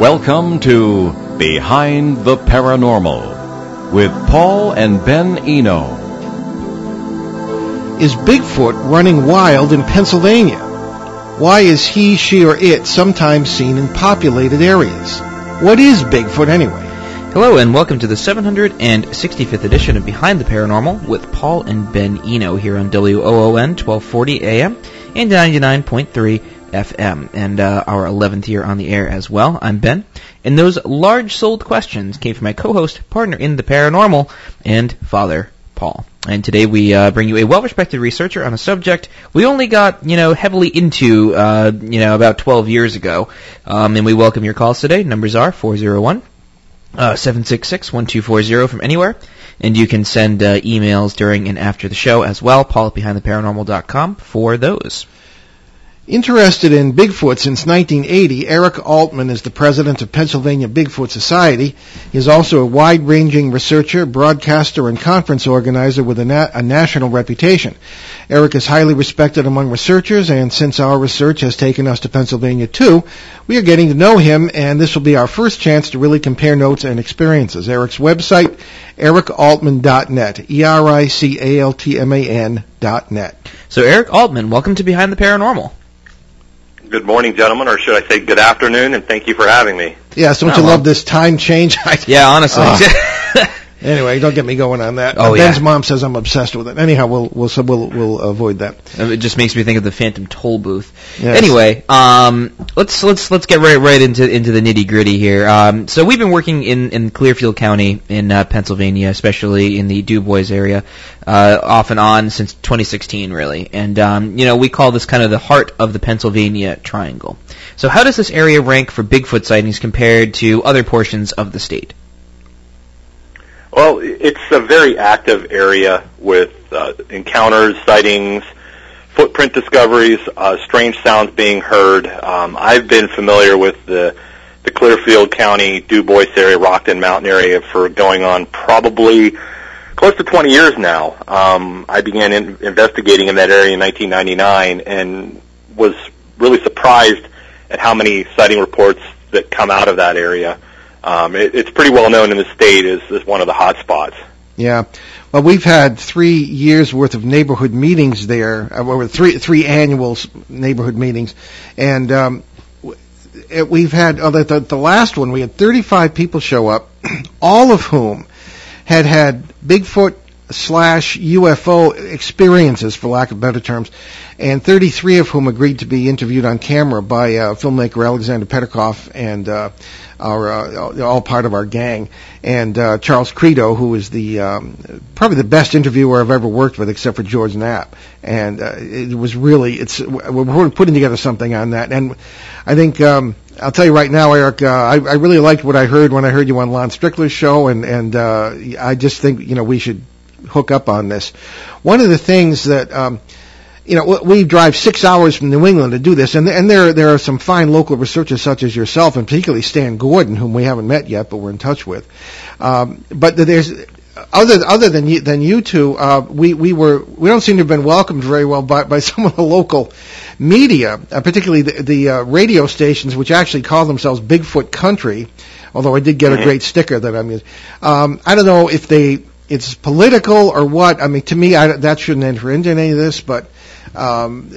Welcome to Behind the Paranormal with Paul and Ben Eno. Is Bigfoot running wild in Pennsylvania? Why is he, she, or it sometimes seen in populated areas? What is Bigfoot anyway? Hello and welcome to the 765th edition of Behind the Paranormal with Paul and Ben Eno here on WOON 1240 AM and 99.3 FM, and uh, our 11th year on the air as well. I'm Ben, and those large-souled questions came from my co-host, partner in the paranormal, and father, Paul. And today we uh, bring you a well-respected researcher on a subject we only got, you know, heavily into, uh, you know, about 12 years ago. Um, and we welcome your calls today. Numbers are 401 uh, 766-1240 from anywhere. And you can send uh, emails during and after the show as well. Paul at BehindTheParanormal.com for those. Interested in Bigfoot since 1980, Eric Altman is the president of Pennsylvania Bigfoot Society. He is also a wide-ranging researcher, broadcaster, and conference organizer with a, na- a, national reputation. Eric is highly respected among researchers, and since our research has taken us to Pennsylvania too, we are getting to know him, and this will be our first chance to really compare notes and experiences. Eric's website, ericaltman.net, E-R-I-C-A-L-T-M-A-N dot net. So Eric Altman, welcome to Behind the Paranormal. Good morning, gentlemen, or should I say good afternoon, and thank you for having me. Yeah, don't oh, you love this time change? yeah, honestly. Uh, anyway, don't get me going on that. Oh, Ben's yeah. mom says I'm obsessed with it. Anyhow, we'll we'll we'll, we'll avoid that. It just makes me think of the Phantom Toll Booth. Yes. Anyway, um, let's let's let's get right right into into the nitty gritty here. Um, so we've been working in in Clearfield County in uh, Pennsylvania, especially in the Dubois area, uh, off and on since 2016, really. And um, you know, we call this kind of the heart of the Pennsylvania Triangle. So how does this area rank for Bigfoot sightings compared to other portions of the state? Well, it's a very active area with uh, encounters, sightings, footprint discoveries, uh, strange sounds being heard. Um, I've been familiar with the the Clearfield County, Dubois area, Rockton Mountain area for going on probably close to 20 years now. Um, I began in, investigating in that area in 1999 and was really surprised at how many sighting reports that come out of that area. Um, it, it's pretty well known in the state as, as one of the hot spots. Yeah. Well, we've had three years worth of neighborhood meetings there, uh, or three three annual neighborhood meetings, and um, we've had oh, the, the last one we had 35 people show up, all of whom had had Bigfoot slash UFO experiences, for lack of better terms, and 33 of whom agreed to be interviewed on camera by uh, filmmaker Alexander Petikoff and uh, our uh, all part of our gang. And uh, Charles Credo, who is the um, probably the best interviewer I've ever worked with, except for George Knapp. And uh, it was really it's we're putting together something on that. And I think. Um, I'll tell you right now, Eric. Uh, I, I really liked what I heard when I heard you on Lon Strickler's show, and and uh, I just think you know we should hook up on this. One of the things that um, you know, we drive six hours from New England to do this, and and there there are some fine local researchers such as yourself, and particularly Stan Gordon, whom we haven't met yet, but we're in touch with. Um, but there's other other than you, than you two, uh, we we were we don't seem to have been welcomed very well by by some of the local media, uh, particularly the, the uh, radio stations, which actually call themselves Bigfoot Country. Although I did get a mm-hmm. great sticker that I'm using. Um, I don't know if they it's political or what. I mean, to me, I, that shouldn't enter into any of this, but um,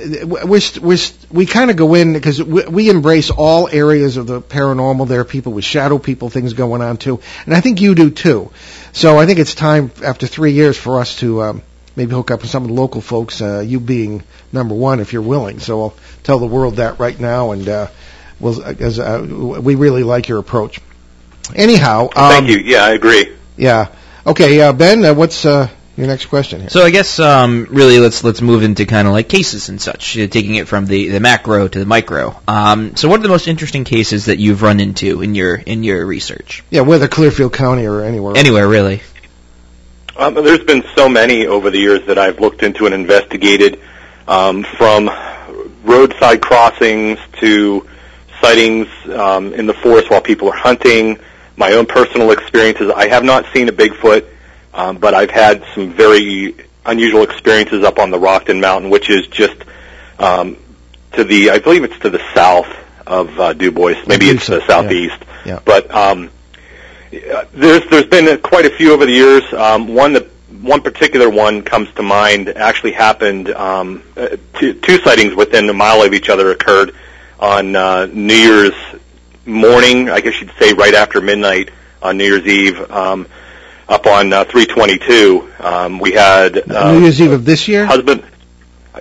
we we we kind of go in because we, we embrace all areas of the paranormal. There are people with shadow people things going on too, and I think you do too. So I think it's time after three years for us to um, maybe hook up with some of the local folks. Uh, you being number one, if you're willing. So I'll tell the world that right now, and uh, we'll, as, uh, we really like your approach. Anyhow, um, thank you. Yeah, I agree. Yeah. Okay, uh, Ben, uh, what's uh, your next question here. So I guess um, really let's let's move into kind of like cases and such, you know, taking it from the, the macro to the micro. Um, so what are the most interesting cases that you've run into in your in your research? Yeah, whether Clearfield County or anywhere. Anywhere really. Um, there's been so many over the years that I've looked into and investigated, um, from roadside crossings to sightings um, in the forest while people are hunting. My own personal experiences. I have not seen a Bigfoot um, but I've had some very unusual experiences up on the Rockton Mountain, which is just um, to the, I believe it's to the south of uh, Du Bois. Maybe it's so, the southeast. Yeah. But um, there's there's been uh, quite a few over the years. Um, one that one particular one comes to mind. Actually happened. Um, uh, two, two sightings within a mile of each other occurred on uh, New Year's morning. I guess you'd say right after midnight on New Year's Eve. Um, up on uh, 322, um, we had uh, New Year's Eve of this year? husband.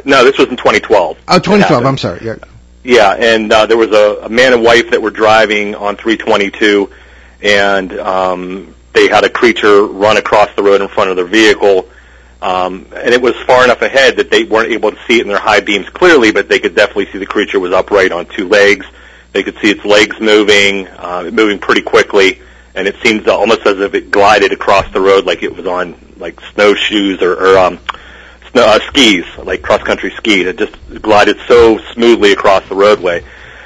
No, this was in 2012. Oh, 2012. I'm sorry. Yeah. Yeah, and uh, there was a, a man and wife that were driving on 322, and um, they had a creature run across the road in front of their vehicle. Um, and it was far enough ahead that they weren't able to see it in their high beams clearly, but they could definitely see the creature was upright on two legs. They could see its legs moving, uh, moving pretty quickly, and it seemed almost as if it glided across the road like it was on like snowshoes or, or um, snow, uh, skis, like cross-country skis. It just glided so smoothly across the roadway.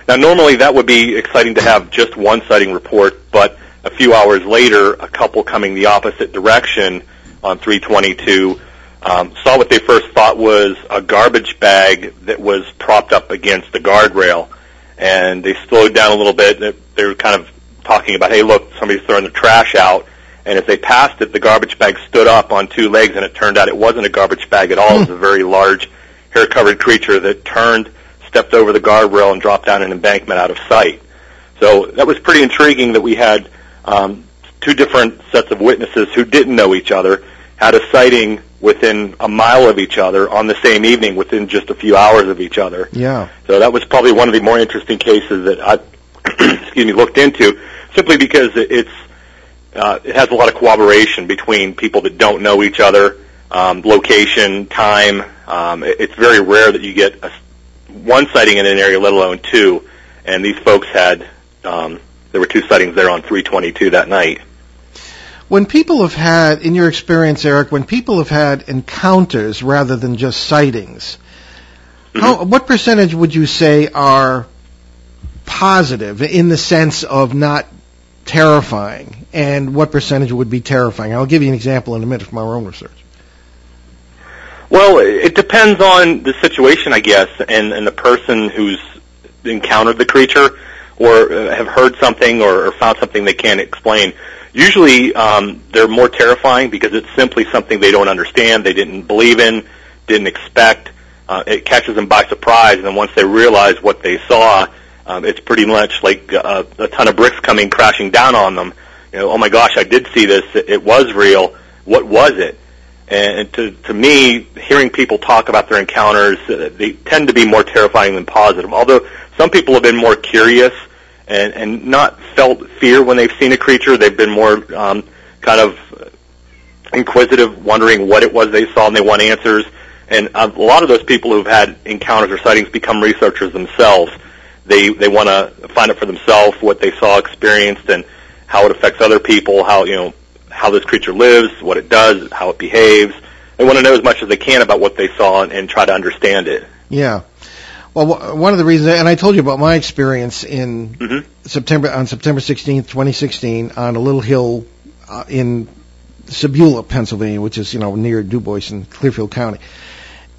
Now, normally that would be exciting to have just one sighting report, but a few hours later, a couple coming the opposite direction on 322 um, saw what they first thought was a garbage bag that was propped up against the guardrail, and they slowed down a little bit. They- were kind of talking about, "Hey, look, somebody's throwing the trash out." And as they passed it, the garbage bag stood up on two legs, and it turned out it wasn't a garbage bag at all. It was a very large, hair-covered creature that turned, stepped over the guardrail, and dropped down an embankment out of sight. So that was pretty intriguing that we had um, two different sets of witnesses who didn't know each other, had a sighting within a mile of each other on the same evening, within just a few hours of each other. Yeah. So that was probably one of the more interesting cases that I, excuse me, looked into, simply because it's uh, it has a lot of cooperation between people that don't know each other, um, location, time. Um, it- it's very rare that you get a, one sighting in an area, let alone two. And these folks had um, there were two sightings there on 322 that night. When people have had, in your experience, Eric, when people have had encounters rather than just sightings, how, what percentage would you say are positive in the sense of not terrifying, and what percentage would be terrifying? I'll give you an example in a minute from our own research. Well, it depends on the situation, I guess, and, and the person who's encountered the creature or uh, have heard something or, or found something they can't explain. Usually, um, they're more terrifying because it's simply something they don't understand, they didn't believe in, didn't expect. Uh, it catches them by surprise, and then once they realize what they saw, um, it's pretty much like uh, a ton of bricks coming crashing down on them. You know, oh my gosh, I did see this. It, it was real. What was it? And to, to me, hearing people talk about their encounters, uh, they tend to be more terrifying than positive. Although some people have been more curious and, and not felt fear when they've seen a creature. They've been more um, kind of inquisitive, wondering what it was they saw, and they want answers. And a lot of those people who've had encounters or sightings become researchers themselves. They they want to find out for themselves what they saw, experienced, and how it affects other people. How you know how this creature lives, what it does, how it behaves. They want to know as much as they can about what they saw and, and try to understand it. Yeah. Well, wh- one of the reasons, and I told you about my experience in Mhm. September on September 16th, 2016, on a little hill uh, in Sabula, Pennsylvania, which is you know near Du Bois in Clearfield County,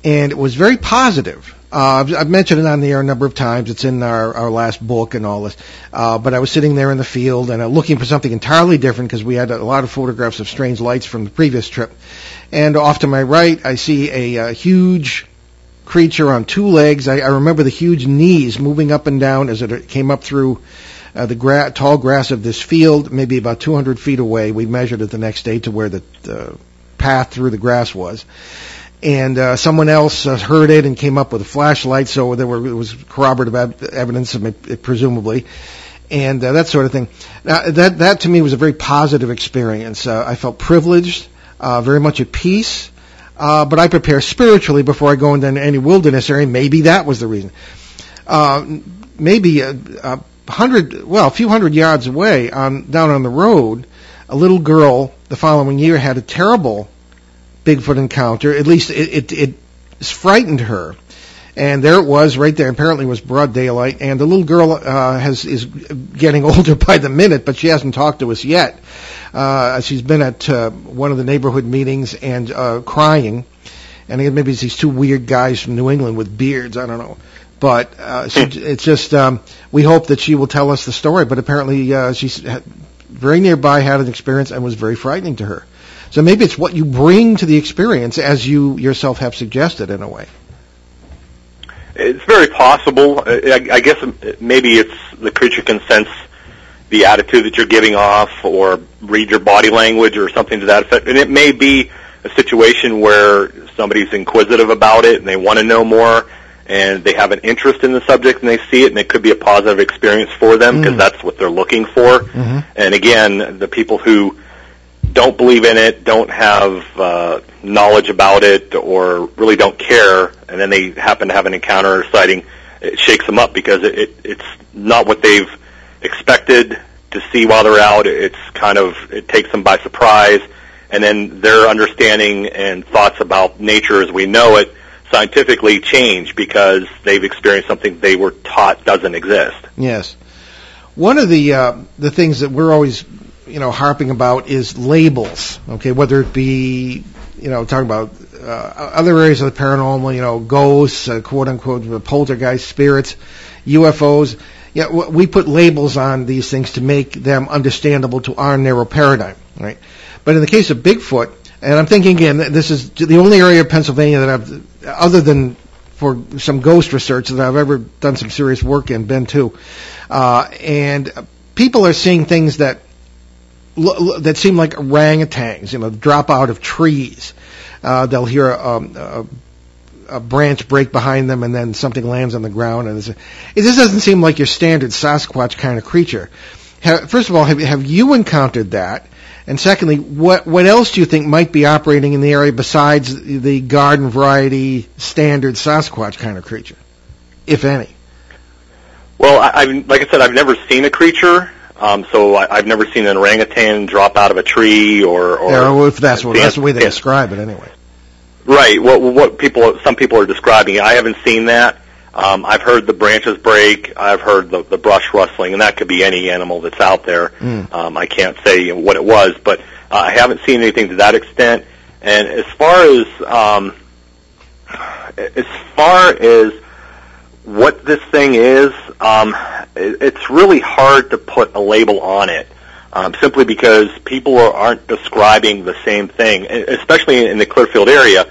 and it was very positive. Uh, I've, I've mentioned it on the air a number of times. It's in our, our last book and all this. Uh, but I was sitting there in the field and uh, looking for something entirely different because we had a lot of photographs of strange lights from the previous trip. And off to my right, I see a, uh huge creature on two legs. I, I remember the huge knees moving up and down as it came up through uh, the gra- tall grass of this field, maybe about 200 feet away. We measured it the next day to where the, the path through the grass was. And uh, someone else uh, heard it and came up with a flashlight, so there were, was corroborative ev- evidence of it, it presumably, and uh, that sort of thing. Now, that that to me was a very positive experience. Uh, I felt privileged, uh, very much at peace, uh, but I prepare spiritually before I go into any wilderness area. Maybe that was the reason. Uh, maybe a, a hundred, well, a few hundred yards away, on down on the road, a little girl the following year had a terrible Bigfoot encounter. At least it, it, it frightened her. And there it was, right there. Apparently, it was broad daylight. And the little girl uh, has is getting older by the minute, but she hasn't talked to us yet. Uh, she's been at uh, one of the neighborhood meetings and uh, crying. And again, maybe it's these two weird guys from New England with beards. I don't know. But uh, she, it's just um, we hope that she will tell us the story. But apparently, uh, she's very nearby had an experience and was very frightening to her. So maybe it's what you bring to the experience, as you yourself have suggested, in a way. It's very possible. I, I guess maybe it's the creature can sense the attitude that you're giving off, or read your body language, or something to that effect. And it may be a situation where somebody's inquisitive about it and they want to know more and they have an interest in the subject and they see it and it could be a positive experience for them because mm. that's what they're looking for. Mm-hmm. And again, the people who don't believe in it, don't have uh, knowledge about it, or really don't care, and then they happen to have an encounter or sighting, it shakes them up because it, it, it's not what they've expected to see while they're out. It's kind of it takes them by surprise, and then their understanding and thoughts about nature as we know it scientifically change because they've experienced something they were taught doesn't exist. Yes. One of the uh, the things that we're always you know harping about is labels. Okay, whether it be you know talking about uh, other areas of the paranormal, you know, ghosts, uh, quote unquote, poltergeist spirits, UFOs. Yeah, we put labels on these things to make them understandable to our narrow paradigm, right? But in the case of Bigfoot, and I'm thinking again, this is the only area of Pennsylvania that I've, other than for some ghost research that I've ever done some serious work in, been to. Uh, and people are seeing things that that seem like orangutans, you know, drop out of trees. Uh, they'll hear a, a, a, branch break behind them, and then something lands on the ground. And it just doesn't seem like your standard Sasquatch kind of creature. First of all, have, have you encountered that? And secondly, what what else do you think might be operating in the area besides the garden variety standard Sasquatch kind of creature, if any? Well, I, I've like I said, I've never seen a creature, um, so I, I've never seen an orangutan drop out of a tree or. or yeah, well, if that's what that's the way they describe it, anyway. Right. What what people some people are describing, I haven't seen that. Um, I've heard the branches break. I've heard the, the brush rustling, and that could be any animal that's out there. Mm. Um, I can't say what it was, but uh, I haven't seen anything to that extent. And as far as um, as far as what this thing is, um, it, it's really hard to put a label on it. Um, simply because people are, aren't describing the same thing, especially in the Clearfield area.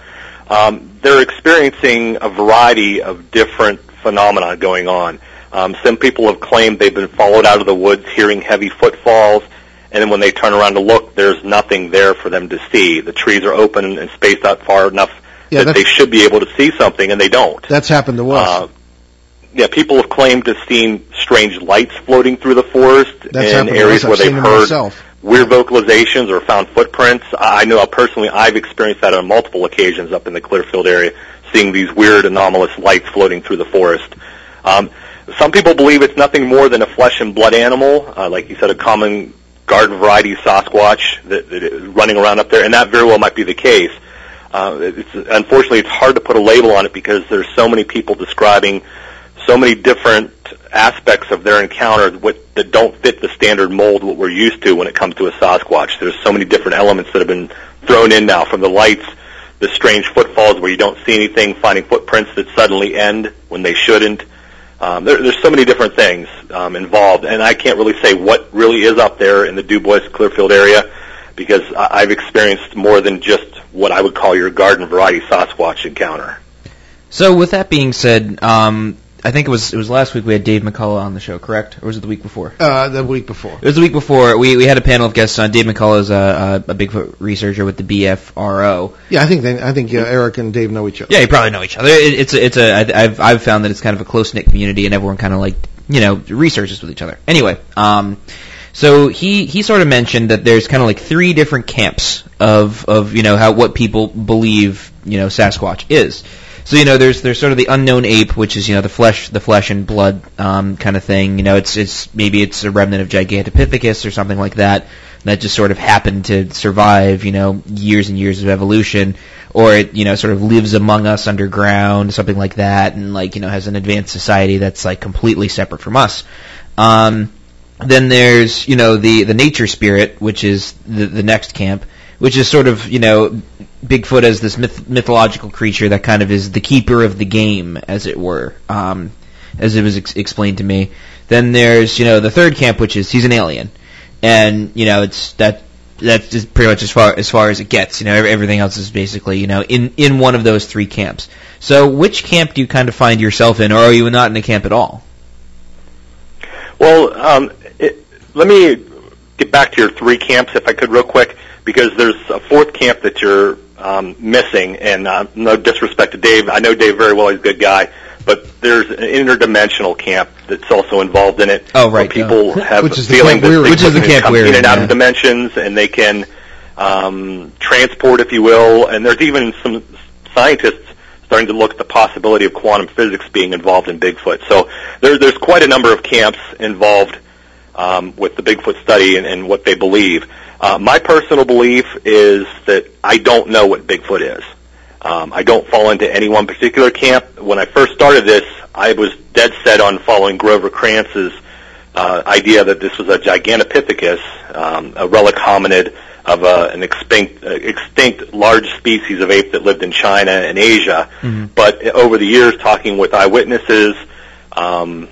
Um, they're experiencing a variety of different phenomena going on. Um, some people have claimed they've been followed out of the woods, hearing heavy footfalls, and then when they turn around to look, there's nothing there for them to see. The trees are open and spaced out far enough yeah, that they should be able to see something, and they don't. That's happened to us. Uh, yeah, people have claimed to have seen strange lights floating through the forest That's in areas where they've heard myself weird vocalizations or found footprints. I know personally I've experienced that on multiple occasions up in the Clearfield area, seeing these weird anomalous lights floating through the forest. Um, some people believe it's nothing more than a flesh and blood animal, uh, like you said, a common garden variety Sasquatch that, that is running around up there, and that very well might be the case. Uh, it's, unfortunately, it's hard to put a label on it because there's so many people describing so many different aspects of their encounter that don't fit the standard mold what we're used to when it comes to a Sasquatch. There's so many different elements that have been thrown in now, from the lights, the strange footfalls where you don't see anything, finding footprints that suddenly end when they shouldn't. Um, there, there's so many different things um, involved, and I can't really say what really is up there in the Dubois Clearfield area because I- I've experienced more than just what I would call your garden variety Sasquatch encounter. So, with that being said, um, I think it was it was last week we had Dave McCullough on the show, correct? Or was it the week before? Uh, the week before. It was the week before. We we had a panel of guests on. Dave McCullough is a, a, a Bigfoot researcher with the BFRO. Yeah, I think they, I think uh, Eric and Dave know each other. Yeah, you probably know each other. It, it's a, it's a I've I've found that it's kind of a close knit community, and everyone kind of like you know researches with each other. Anyway, um, so he he sort of mentioned that there's kind of like three different camps of of you know how what people believe you know Sasquatch is. So you know, there's there's sort of the unknown ape, which is you know the flesh the flesh and blood um, kind of thing. You know, it's it's maybe it's a remnant of Gigantopithecus or something like that that just sort of happened to survive. You know, years and years of evolution, or it you know sort of lives among us underground, something like that, and like you know has an advanced society that's like completely separate from us. Um, then there's you know the the nature spirit, which is the the next camp, which is sort of you know Bigfoot as this myth- mythological creature that kind of is the keeper of the game, as it were, um, as it was ex- explained to me. Then there's you know the third camp, which is he's an alien, and you know it's that that's just pretty much as far as far as it gets. You know everything else is basically you know in in one of those three camps. So which camp do you kind of find yourself in, or are you not in a camp at all? Well, um, it, let me get back to your three camps, if I could, real quick, because there's a fourth camp that you're um, missing. And uh, no disrespect to Dave, I know Dave very well; he's a good guy. But there's an interdimensional camp that's also involved in it. Oh, right. Where people uh, have which a is the camp that they. Which is the camp come in, and out yeah. of dimensions, and they can um, transport, if you will. And there's even some scientists starting to look at the possibility of quantum physics being involved in Bigfoot. So there, there's quite a number of camps involved um, with the Bigfoot study and, and what they believe. Uh, my personal belief is that I don't know what Bigfoot is. Um, I don't fall into any one particular camp. When I first started this, I was dead set on following Grover Krantz's uh, idea that this was a Gigantopithecus, um, a relic hominid of uh, an extinct, uh, extinct large species of ape that lived in China and Asia. But over the years, talking with eyewitnesses, um,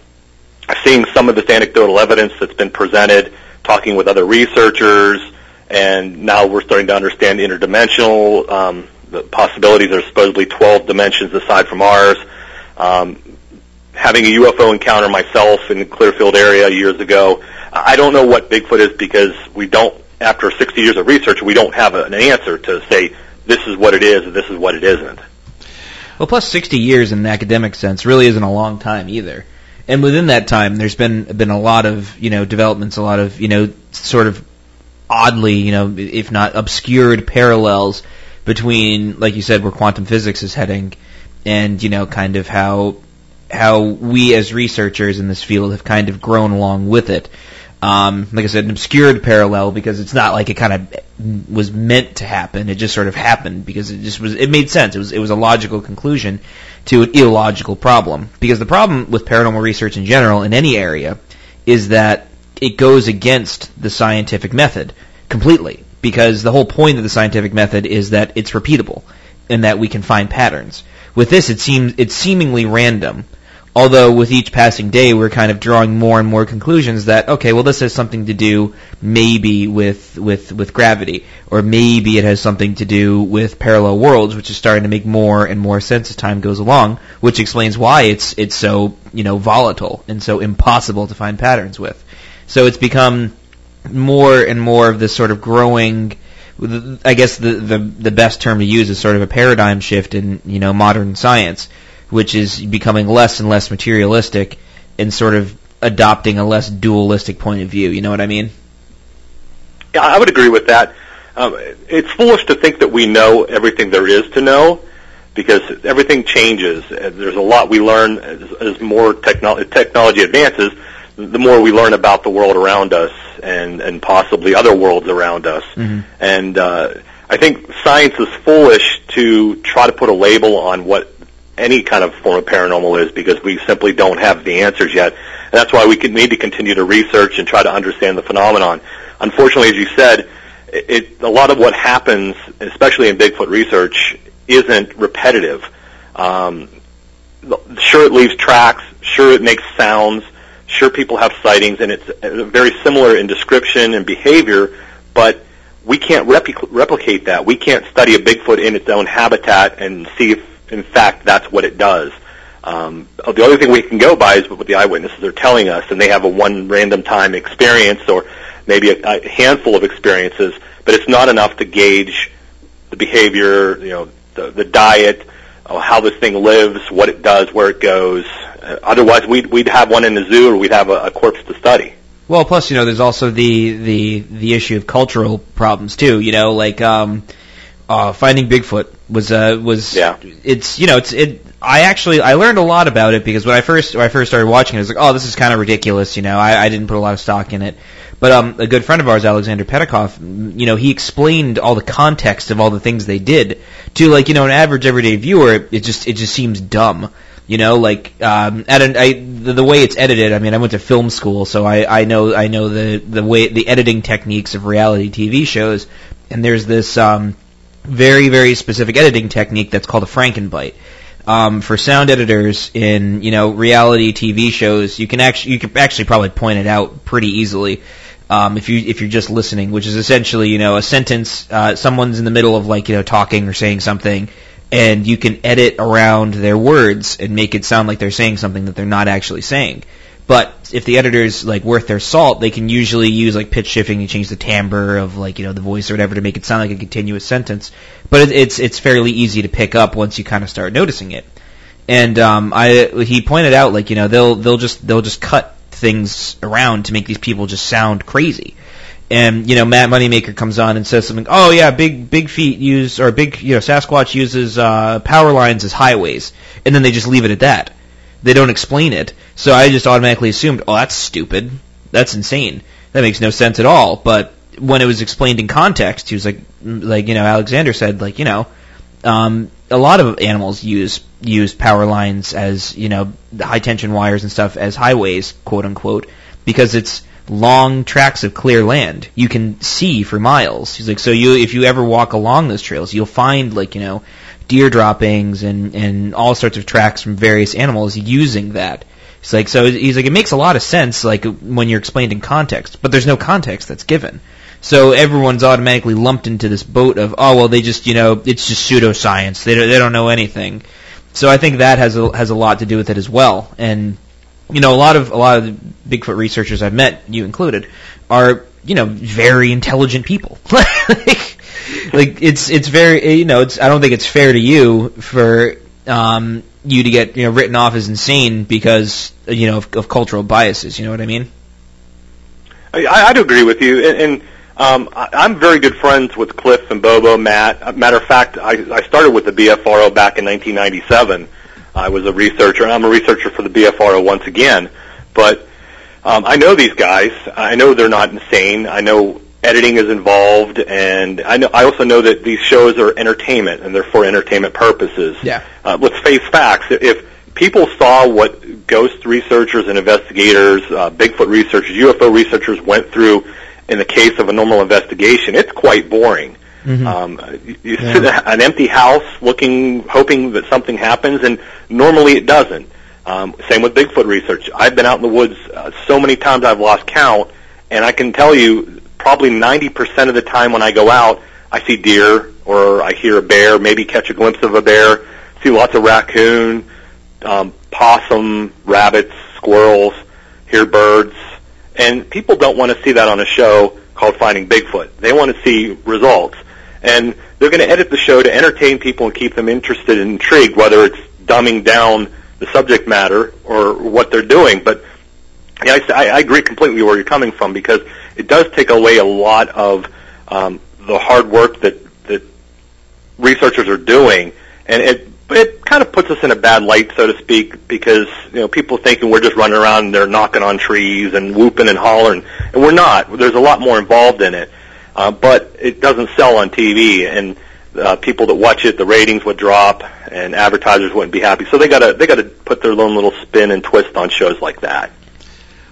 seeing some of this anecdotal evidence that's been presented, talking with other researchers, and now we're starting to understand interdimensional um, the possibilities. There's supposedly 12 dimensions aside from ours. Um, having a UFO encounter myself in the Clearfield area years ago, I don't know what Bigfoot is because we don't, after 60 years of research, we don't have an answer to say this is what it is and this is what it isn't. Well, plus 60 years in an academic sense really isn't a long time either. And within that time, there's been been a lot of you know developments, a lot of you know sort of oddly you know if not obscured parallels between, like you said, where quantum physics is heading, and you know kind of how how we as researchers in this field have kind of grown along with it. Um, like I said, an obscured parallel because it's not like it kind of was meant to happen. It just sort of happened because it just was. It made sense. It was it was a logical conclusion to an illogical problem. Because the problem with paranormal research in general in any area is that it goes against the scientific method completely. Because the whole point of the scientific method is that it's repeatable and that we can find patterns. With this, it seems it's seemingly random. Although with each passing day, we're kind of drawing more and more conclusions that okay, well, this has something to do maybe with with with gravity, or maybe it has something to do with parallel worlds, which is starting to make more and more sense as time goes along. Which explains why it's it's so you know volatile and so impossible to find patterns with. So it's become more and more of this sort of growing. I guess the, the the best term to use is sort of a paradigm shift in you know modern science, which is becoming less and less materialistic and sort of adopting a less dualistic point of view. You know what I mean? Yeah, I would agree with that. Um, it's foolish to think that we know everything there is to know because everything changes. Uh, There's a lot we learn as, as more techno- technology advances. The more we learn about the world around us and, and possibly other worlds around us. And uh, I think science is foolish to try to put a label on what any kind of form of paranormal is because we simply don't have the answers yet. And that's why we can, need to continue to research and try to understand the phenomenon. Unfortunately, as you said, it, a lot of what happens, especially in Bigfoot research, isn't repetitive. Um, sure, it leaves tracks. Sure, it makes sounds. Sure, people have sightings, and it's very similar in description and behavior. But we can't repli- replicate that. We can't study a Bigfoot in its own habitat and see if, in fact, that's what it does. Um, the only thing we can go by is what the eyewitnesses are telling us, and they have a one random time experience or maybe a, a handful of experiences, but it's not enough to gauge the behavior, you know, the, the diet, uh, how this thing lives, what it does, where it goes. Uh, otherwise, we'd, we'd have one in the zoo or we'd have a, a corpse to study. Well, plus you know, there's also the the the issue of cultural problems too. You know, like um, uh, finding Bigfoot was uh, was Yeah. It's you know, it's it. I actually I learned a lot about it because when I first when I first started watching it, I was like, oh, this is kind of ridiculous. You know, I, I didn't put a lot of stock in it. But um, a good friend of ours, Alexander Petikoff, you know, he explained all the context of all the things they did to like you know an average everyday viewer. It just it just seems dumb. You know, like um, at an, I, the, the way it's edited. I mean, I went to film school, so I, I know I know the the way the editing techniques of reality TV shows. And there's this um, very very specific editing technique that's called a Frankenbite. Um, for sound editors in you know reality TV shows, you can actually you can actually probably point it out pretty easily. Um, if you if you're just listening, which is essentially you know a sentence, uh, someone's in the middle of like you know talking or saying something, and you can edit around their words and make it sound like they're saying something that they're not actually saying. But if the editor's like worth their salt, they can usually use like pitch shifting and change the timbre of like you know the voice or whatever to make it sound like a continuous sentence. But it, it's it's fairly easy to pick up once you kind of start noticing it. And um, I he pointed out like you know they'll they'll just they'll just cut things around to make these people just sound crazy. And you know Matt Moneymaker comes on and says something. Oh yeah, big big feet use or big you know Sasquatch uses uh, power lines as highways, and then they just leave it at that. They don't explain it, so I just automatically assumed, oh that's stupid, that's insane, that makes no sense at all. But when it was explained in context, he was like, like you know Alexander said, like you know, um, a lot of animals use use power lines as you know high tension wires and stuff as highways, quote unquote, because it's long tracts of clear land. You can see for miles. He's like, so you if you ever walk along those trails, you'll find like you know deer droppings and and all sorts of tracks from various animals using that. He's like, so he's like, it makes a lot of sense like when you're explained in context, but there's no context that's given. So everyone's automatically lumped into this boat of, oh well, they just you know it's just pseudoscience. They don't, they don't know anything. So I think that has a, has a lot to do with it as well. And you know, a lot of a lot of the Bigfoot researchers I've met, you included, are you know very intelligent people. like, like it's it's very you know it's I don't think it's fair to you for um, you to get you know written off as insane because you know of, of cultural biases. You know what I mean? I, I do agree with you, and, and um, I, I'm very good friends with Cliff and Bobo, Matt. Matter of fact, I, I started with the BFRO back in 1997. I was a researcher, and I'm a researcher for the BFRO once again. But um, I know these guys. I know they're not insane. I know editing is involved, and I know. I also know that these shows are entertainment, and they're for entertainment purposes. Yeah. Uh, let's face facts. If people saw what ghost researchers and investigators, uh, Bigfoot researchers, UFO researchers went through in the case of a normal investigation, it's quite boring. Mm-hmm. Um, you, yeah. sit at an empty house looking, hoping that something happens, and normally it doesn't. Um, same with Bigfoot research. I've been out in the woods uh, so many times I've lost count, and I can tell you probably 90% of the time when I go out, I see deer or I hear a bear, maybe catch a glimpse of a bear, see lots of raccoon, um, possum, rabbits, squirrels, hear birds, and people don't want to see that on a show called Finding Bigfoot. They want to see results. And they're going to edit the show to entertain people and keep them interested and intrigued, whether it's dumbing down the subject matter or what they're doing. But yeah, I, I agree completely where you're coming from because it does take away a lot of um, the hard work that that researchers are doing, and it it kind of puts us in a bad light, so to speak, because you know people thinking we're just running around and they're knocking on trees and whooping and hollering, and we're not. There's a lot more involved in it, uh, but it doesn't sell on TV, and uh, people that watch it, the ratings would drop, and advertisers wouldn't be happy. So they got to they got to put their own little spin and twist on shows like that.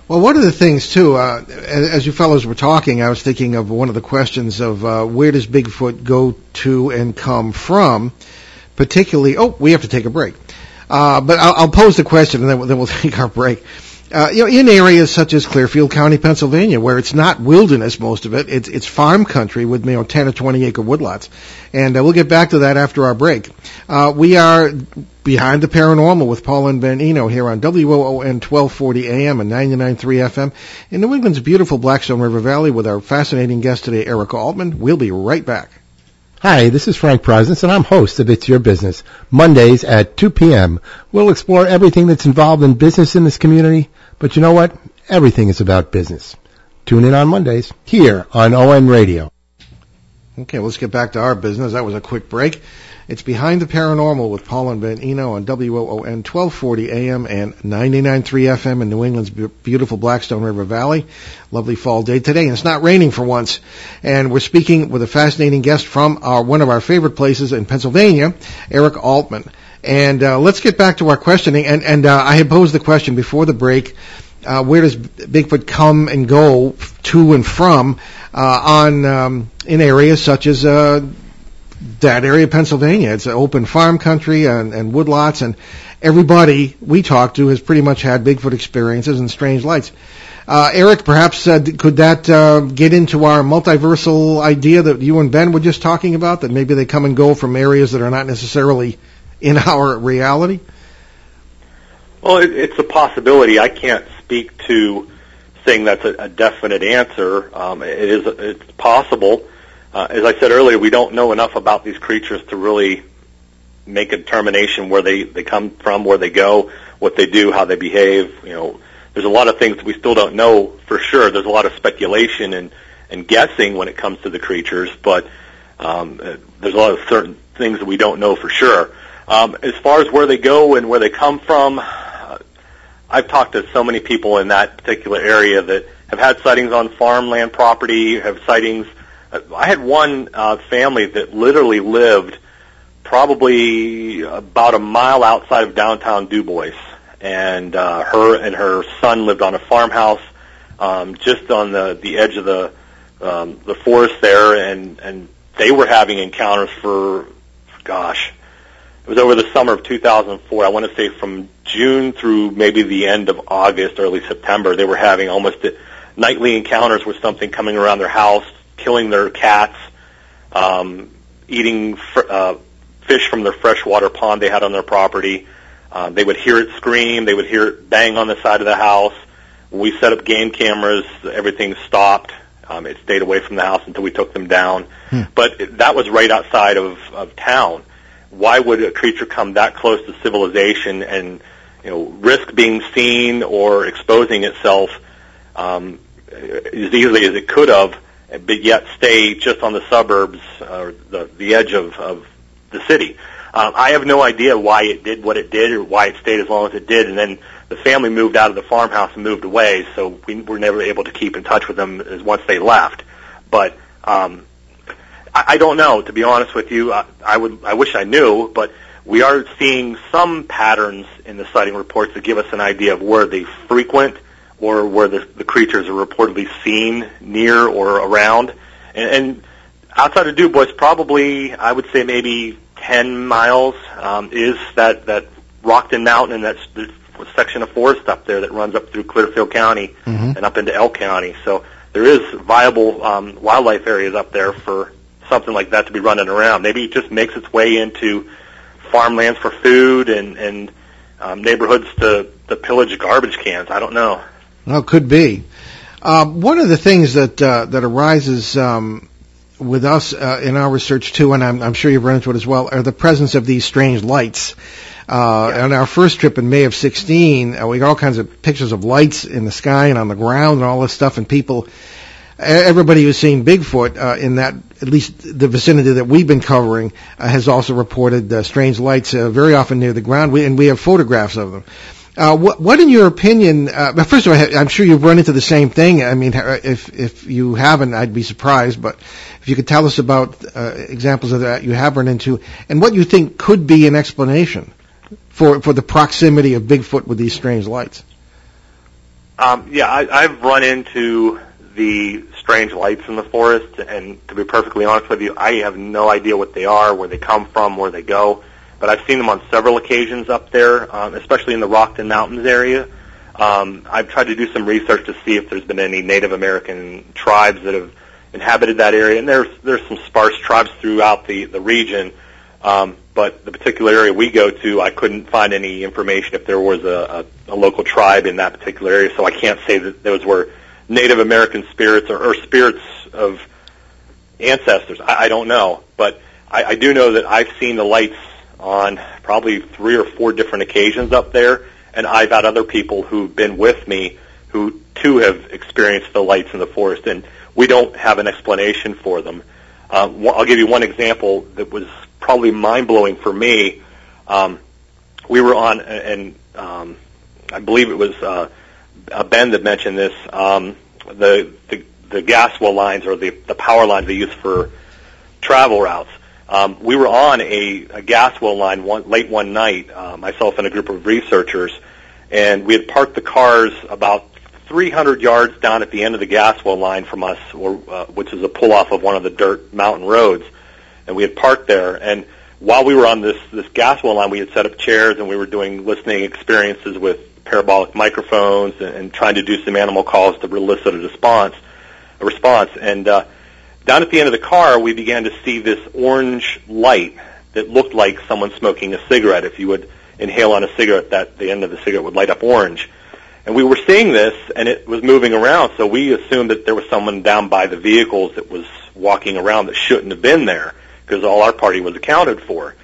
Well, one of the things too, uh, as you fellows were talking, I was thinking of one of the questions of uh, where does Bigfoot go to and come from particularly. Oh, we have to take a break. Uh, but I'll, I'll, pose the question and then, then we'll take our break. Uh, you know, in areas such as Clearfield County, Pennsylvania, where it's not wilderness, most of it, it's, it's farm country with, you know, 10 or 20 acre woodlots. And uh, we'll get back to that after our break. Uh, we are behind the paranormal with Paul and Ben Eno here on WOON 1240 AM and 99.3 FM in New England's beautiful Blackstone River Valley with our fascinating guest today, Eric Altman. We'll be right back. Hi, this is Frank Presence, and I'm host of It's Your Business. Mondays at 2 p.m. We'll explore everything that's involved in business in this community, but you know what? Everything is about business. Tune in on Mondays here on ON Radio. Okay, let's get back to our business. That was a quick break. It's Behind the Paranormal with Paul and Ben Eno on WOON 1240 AM and 99.3 FM in New England's beautiful Blackstone River Valley. Lovely fall day today, and it's not raining for once. And we're speaking with a fascinating guest from our, one of our favorite places in Pennsylvania, Eric Altman. And uh, let's get back to our questioning. And, and uh, I had posed the question before the break. Uh, where does Bigfoot come and go to and from uh, on um, in areas such as uh, that area of Pennsylvania. It's open farm country and, and woodlots, and everybody we talk to has pretty much had Bigfoot experiences and strange lights. Uh, Eric, perhaps uh, could that uh, get into our multiversal idea that you and Ben were just talking about? That maybe they come and go from areas that are not necessarily in our reality. Well, it, it's a possibility. I can't speak to saying that's a, a definite answer. Um, it is. It's possible. Uh, as I said earlier, we don't know enough about these creatures to really make a determination where they they come from, where they go, what they do, how they behave. You know, there's a lot of things we still don't know for sure. There's a lot of speculation and and guessing when it comes to the creatures, but um, uh, there's a lot of certain things that we don't know for sure. Um, as far as where they go and where they come from, uh, I've talked to so many people in that particular area that have had sightings on farmland property, have sightings. Uh, I had one uh, family that literally lived probably about a mile outside of downtown Dubois, and uh, her and her son lived on a farmhouse um, just on the the edge of the um, the forest there, and and they were having encounters for, gosh, it was over the summer of 2004. I want to say from June through maybe the end of August, early September, they were having almost nightly encounters with something coming around their house, killing their cats, um, eating fr- uh, fish from their freshwater pond they had on their property. Um, they would hear it scream. They would hear it bang on the side of the house. When we set up game cameras, everything stopped. Um, it stayed away from the house until we took them down. Hmm. But it, that was right outside of, of town. Why would a creature come that close to civilization and you know risk being seen or exposing itself um, as easily as it could have, but yet stay just on the suburbs or the the edge of, of the city? Um, I have no idea why it did what it did or why it stayed as long as it did, and then the family moved out of the farmhouse and moved away, so we were never able to keep in touch with them as once they left. But um, I, I don't know, to be honest with you. I, I would, I wish I knew, but we are seeing some patterns in the sighting reports that give us an idea of where they frequent or where the, the creatures are reportedly seen near or around. And, and outside of Dubois, probably I would say maybe 10 miles um, is that that Rockton Mountain and that section of forest up there that runs up through Clearfield County mm-hmm. and up into Elk County. So there is viable um, wildlife areas up there for something like that to be running around. Maybe it just makes its way into farmlands for food and and um, neighborhoods to to pillage garbage cans. I don't know. Well, could be. Um, one of the things that uh, that arises um, with us uh, in our research too, and I'm, I'm, sure you've run into it as well, are the presence of these strange lights. Uh, yeah. On our first trip in May of 16, uh, we got all kinds of pictures of lights in the sky and on the ground and all this stuff, and people, everybody who's seen Bigfoot uh, in that, at least the vicinity that we've been covering, uh, has also reported uh, strange lights uh, very often near the ground, we, and we have photographs of them. Uh, what, what, in your opinion? Uh, first of all, I'm sure you've run into the same thing. I mean, if if you haven't, I'd be surprised. But if you could tell us about uh, examples of that you have run into, and what you think could be an explanation for for the proximity of Bigfoot with these strange lights. Um, yeah, I, I've run into the strange lights in the forest, and to be perfectly honest with you, I have no idea what they are, where they come from, where they go but I've seen them on several occasions up there, um, especially in the Rockton Mountains area. Um, I've tried to do some research to see if there's been any Native American tribes that have inhabited that area, and there's there's some sparse tribes throughout the the region. Um, but the particular area we go to, I couldn't find any information if there was a, a, a local tribe in that particular area, so I can't say that those were Native American spirits or, or spirits of ancestors. I, I don't know, but I, I do know that I've seen the lights on probably three or four different occasions up there, and I've had other people who've been with me who too have experienced the lights in the forest, and we don't have an explanation for them. Um, I'll give you one example that was probably mind blowing for me. Um, we were on, and um, I believe it was uh, Ben that mentioned this. Um, the, the the gas well lines or the the power lines they use for travel routes. Um, we were on a, a gas well line one, late one night, uh, myself and a group of researchers, and we had parked the cars about 300 yards down at the end of the gas well line from us, or, uh, which is a pull off of one of the dirt mountain roads. and we had parked there. And while we were on this this gas well line, we had set up chairs and we were doing listening experiences with parabolic microphones and, and trying to do some animal calls to elicit a response. A response. And uh, down at the end of the car, we began to see this orange light that looked like someone smoking a cigarette. If you would inhale on a cigarette, that the end of the cigarette would light up orange. And we were seeing this, and it was moving around, so we assumed that there was someone down by the vehicles that was walking around that shouldn't have been there, because all our party was accounted for.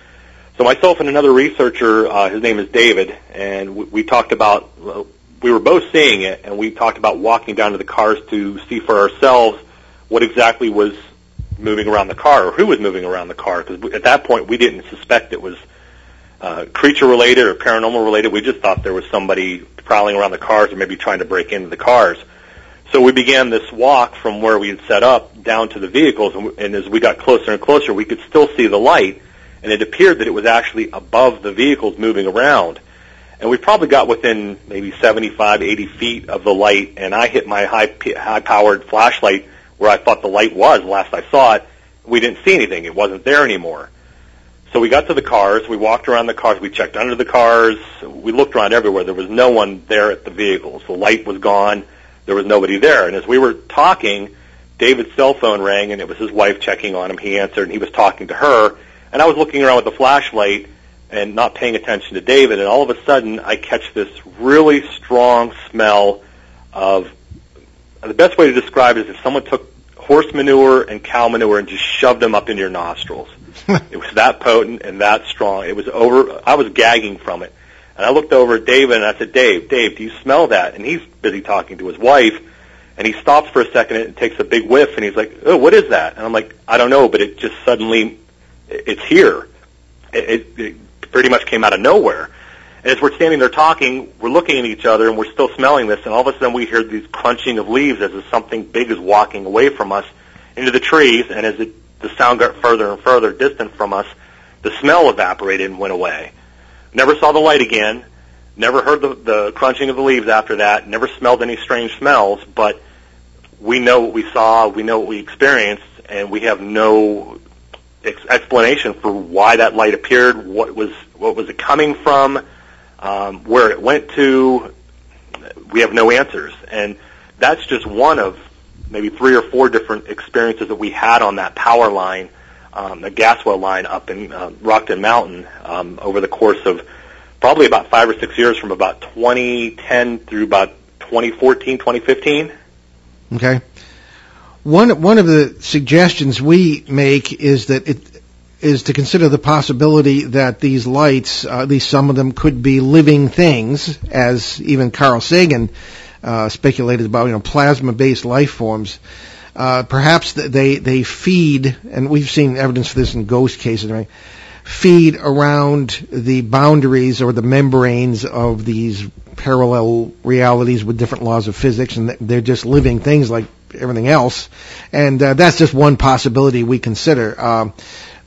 So myself and another researcher, uh, his name is David, and we, we talked about, uh, we were both seeing it, and we talked about walking down to the cars to see for ourselves what exactly was moving around the car, or who was moving around the car, because at that point we didn't suspect it was uh, creature related or paranormal related. We just thought there was somebody prowling around the cars or maybe trying to break into the cars. So we began this walk from where we had set up down to the vehicles, and, and as we got closer and closer, we could still see the light, and it appeared that it was actually above the vehicles moving around. And we probably got within maybe 75, 80 feet of the light, and I hit my high, high-powered flashlight where I thought the light was last I saw it. We didn't see anything; it wasn't there anymore. So we got to the cars, we walked around the cars, we checked under the cars, we looked around everywhere. There was no one there at the vehicles. The light was gone, there was nobody there. And as we were talking, David's cell phone rang and it was his wife checking on him. He answered and he was talking to her. And I was looking around with the flashlight and not paying attention to David and all of a sudden I catch this really strong smell of the best way to describe it is if someone took horse manure and cow manure and just shoved them up into your nostrils. it was that potent and that strong. It was over. I was gagging from it. And I looked over at David and I said, Dave, Dave, do you smell that? And he's busy talking to his wife. And he stops for a second and takes a big whiff and he's like, oh, what is that? And I'm like, I don't know, but it just suddenly, it's here. It, it, it pretty much came out of nowhere. And as we're standing there talking, we're looking at each other and we're still smelling this and all of a sudden we hear these crunching of leaves as if something big is walking away from us into the trees and as it the sound got further and further distant from us, the smell evaporated and went away. Never saw the light again. Never heard the, the crunching of the leaves after that. Never smelled any strange smells, but we know what we saw, we know what we experienced, and we have no ex- explanation for why that light appeared, what was what was it coming from, um, where it went to. We have no answers, and that's just one of maybe three or four different experiences that we had on that power line, um, the gas well line up in uh, Rockton Mountain um, over the course of probably about five or six years from about 2010 through about 2014, 2015. Okay. One one of the suggestions we make is that it is to consider the possibility that these lights, uh, at least some of them, could be living things, as even Carl Sagan uh, speculated about, you know, plasma-based life forms. Uh, perhaps they they feed, and we've seen evidence for this in ghost cases, right? Feed around the boundaries or the membranes of these parallel realities with different laws of physics, and they're just living things like everything else. And uh, that's just one possibility we consider. Uh,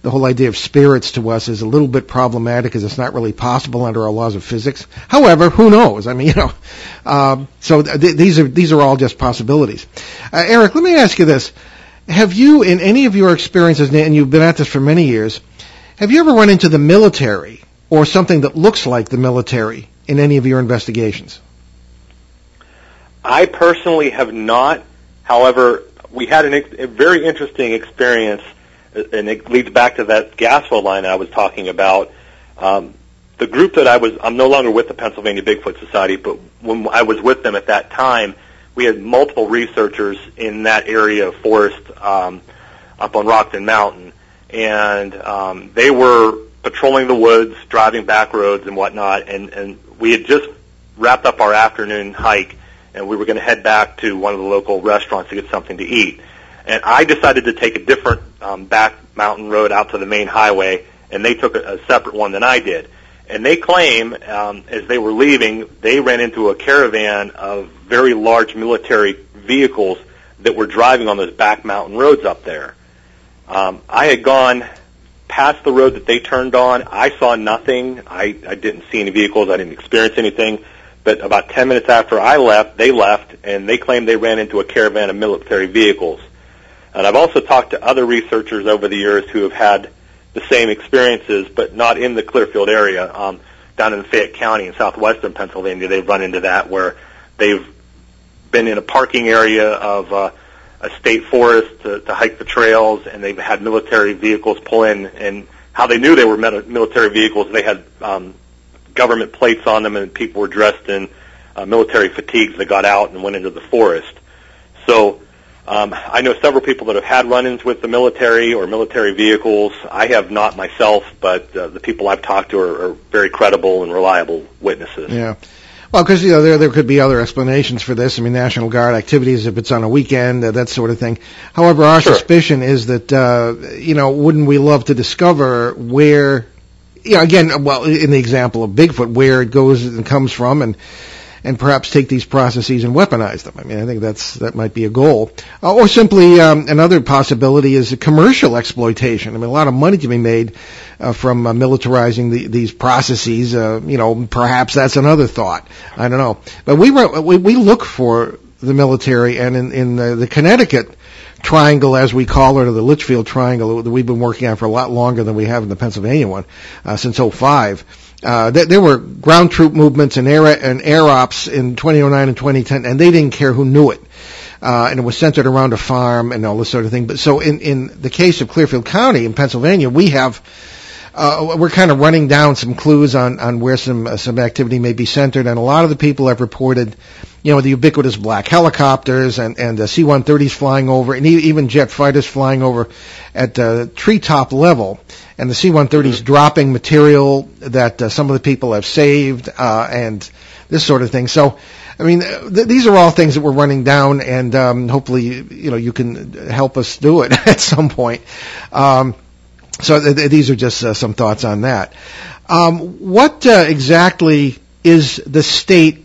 the whole idea of spirits to us is a little bit problematic because it's not really possible under our laws of physics. However, who knows? I mean, you know, um, so th- these are these are all just possibilities. Uh, Eric, let me ask you this: Have you, in any of your experiences, and you've been at this for many years, have you ever run into the military or something that looks like the military in any of your investigations? I personally have not. However, we had an, a very interesting experience and it leads back to that gas well line I was talking about. Um, the group that I was, I'm no longer with the Pennsylvania Bigfoot Society, but when I was with them at that time, we had multiple researchers in that area of forest um, up on Rockton Mountain, and um, they were patrolling the woods, driving back roads and whatnot, and, and we had just wrapped up our afternoon hike, and we were going to head back to one of the local restaurants to get something to eat. And I decided to take a different um, back mountain road out to the main highway, and they took a, a separate one than I did. And they claim, um, as they were leaving, they ran into a caravan of very large military vehicles that were driving on those back mountain roads up there. Um, I had gone past the road that they turned on. I saw nothing. I, I didn't see any vehicles. I didn't experience anything. But about 10 minutes after I left, they left, and they claimed they ran into a caravan of military vehicles. And I've also talked to other researchers over the years who have had the same experiences, but not in the Clearfield area. Um, down in Fayette County in southwestern Pennsylvania, they've run into that where they've been in a parking area of uh, a state forest to, to hike the trails, and they've had military vehicles pull in. And how they knew they were military vehicles, they had um, government plates on them, and people were dressed in uh, military fatigues that got out and went into the forest. So um, I know several people that have had run-ins with the military or military vehicles. I have not myself, but uh, the people I've talked to are, are very credible and reliable witnesses. Yeah. Well, because you know there there could be other explanations for this. I mean, National Guard activities if it's on a weekend, uh, that sort of thing. However, our Sure. suspicion is that uh, you know, wouldn't we love to discover where, you know, again, well, in the example of Bigfoot, where it goes and comes from, and and perhaps take these processes and weaponize them. I mean, I think that's that might be a goal, uh, or simply um, another possibility is commercial exploitation. I mean, a lot of money to be made uh, from uh, militarizing the, these processes. Uh, you know, perhaps that's another thought. I don't know, but we were, we, we look for the military, and in in the, the Connecticut triangle, as we call it, or the Litchfield triangle that we've been working on for a lot longer than we have in the Pennsylvania one uh, since '05. Uh, there, there were ground troop movements and air and air ops in 2009 and 2010, and they didn't care who knew it. Uh, and it was centered around a farm and all this sort of thing. But so in, in the case of Clearfield County in Pennsylvania, we have uh, we're kind of running down some clues on, on where some uh, some activity may be centered, and a lot of the people have reported, you know, the ubiquitous black helicopters and and the C-130s flying over, and even jet fighters flying over at uh, treetop level, and the C-130s dropping material that uh, some of the people have saved, uh, and this sort of thing. So. I mean, th- these are all things that we're running down, and um, hopefully, you know, you can help us do it at some point. Um, so th- th- these are just uh, some thoughts on that. Um, what uh, exactly is the state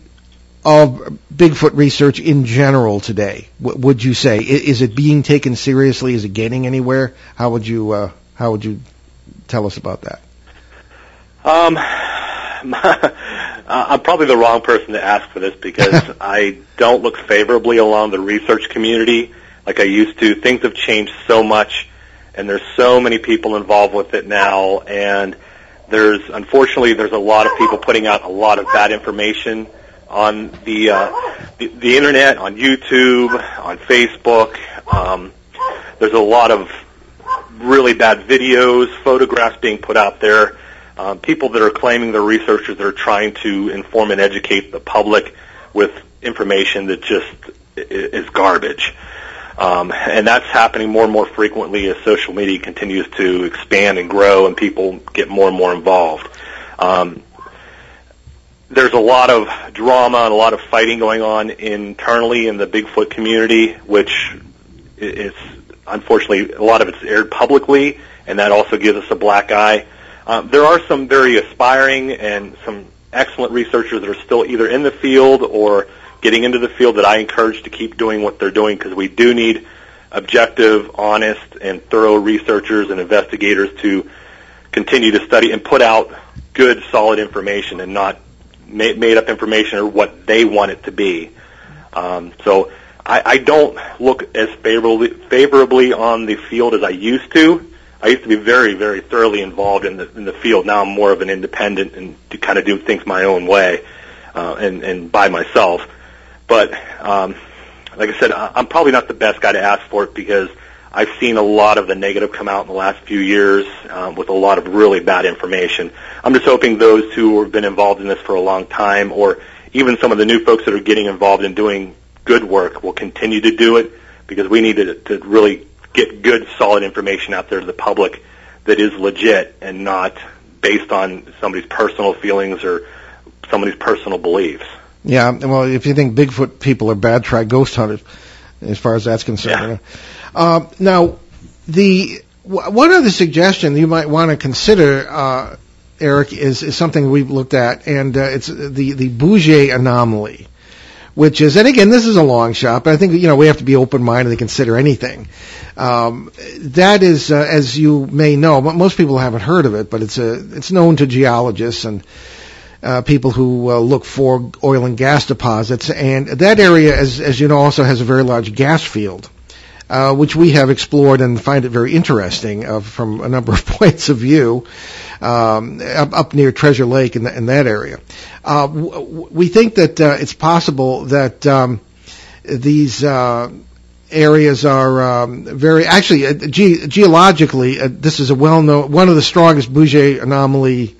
of Bigfoot research in general today? W- would you say is it being taken seriously? Is it getting anywhere? How would you uh, how would you tell us about that? Um, I'm probably the wrong person to ask for this because I don't look favorably along the research community like I used to. Things have changed so much, and there's so many people involved with it now, and there's unfortunately there's a lot of people putting out a lot of bad information on the uh, the, the internet, on YouTube, on Facebook. Um, there's a lot of really bad videos, photographs being put out there. Um, people that are claiming they're researchers that are trying to inform and educate the public with information that just is garbage. Um, and that's happening more and more frequently as social media continues to expand and grow and people get more and more involved. Um, there's a lot of drama and a lot of fighting going on internally in the Bigfoot community, which is unfortunately a lot of it's aired publicly, and that also gives us a black eye. Um, there are some very aspiring and some excellent researchers that are still either in the field or getting into the field that I encourage to keep doing what they're doing because we do need objective, honest, and thorough researchers and investigators to continue to study and put out good, solid information and not ma- made up information or what they want it to be. Um, so I, I don't look as favorably, favorably on the field as I used to. I used to be very, very thoroughly involved in the in the field. Now I'm more of an independent and to kind of do things my own way uh, and and by myself. But um, like I said, I'm probably not the best guy to ask for it because I've seen a lot of the negative come out in the last few years um, with a lot of really bad information. I'm just hoping those who have been involved in this for a long time, or even some of the new folks that are getting involved in doing good work, will continue to do it because we need to, to really get good, solid information out there to the public that is legit and not based on somebody's personal feelings or somebody's personal beliefs. Yeah, well, if you think Bigfoot people are bad, try ghost hunters, as far as that's concerned. Uh, now, the wh- one other suggestion you might want to consider, uh, Eric, is, is something we've looked at, and uh, it's the the Bouguer anomaly, which is, and again, this is a long shot, but I think you know we have to be open minded to consider anything. Um, that is, uh, as you may know, but most people haven't heard of it, but it's a it's known to geologists and uh, people who uh, look for oil and gas deposits, and that area, as as you know, also has a very large gas field. Uh, which we have explored and find it very interesting uh, from a number of points of view, um, up, up, near Treasure Lake in, the, in that area. Uh, w- we think that uh, it's possible that um, these uh, areas are um, very actually ge- geologically. this is a well-known one of the strongest Bouguer anomaly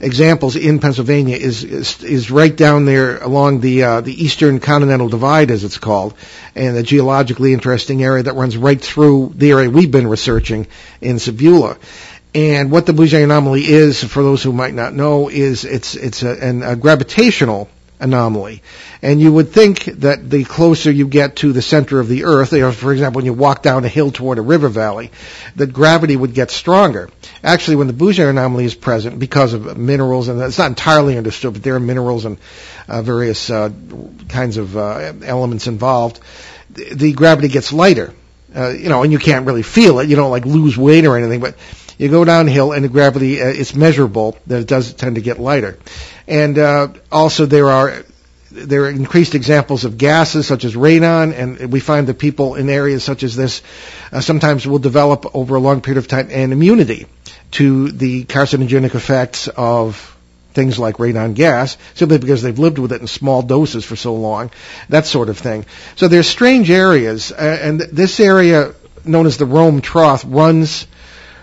examples in Pennsylvania is is, is right down there along the uh, the Eastern Continental Divide, as it's called, and a geologically interesting area that runs right through the area we've been researching in Sabula. And what the Bouguer anomaly is, for those who might not know, is it's it's a, an, a gravitational anomaly. And you would think that the closer you get to the center of the Earth, you know, for example, when you walk down a hill toward a river valley, that gravity would get stronger. Actually, when the Bouguer anomaly is present, because of minerals, and it's not entirely understood, but there are minerals and uh, various uh, kinds of uh, elements involved, the, the, gravity gets lighter. Uh, you know, and you can't really feel it. You don't like lose weight or anything, but you go downhill and the gravity uh, it's measurable that it does tend to get lighter. And uh, also there are there are increased examples of gases such as radon, and we find that people in areas such as this uh, sometimes will develop over a long period of time an immunity to the carcinogenic effects of things like radon gas, simply because they've lived with it in small doses for so long, that sort of thing. So there's strange areas, uh, and this area known as the Rome Trough runs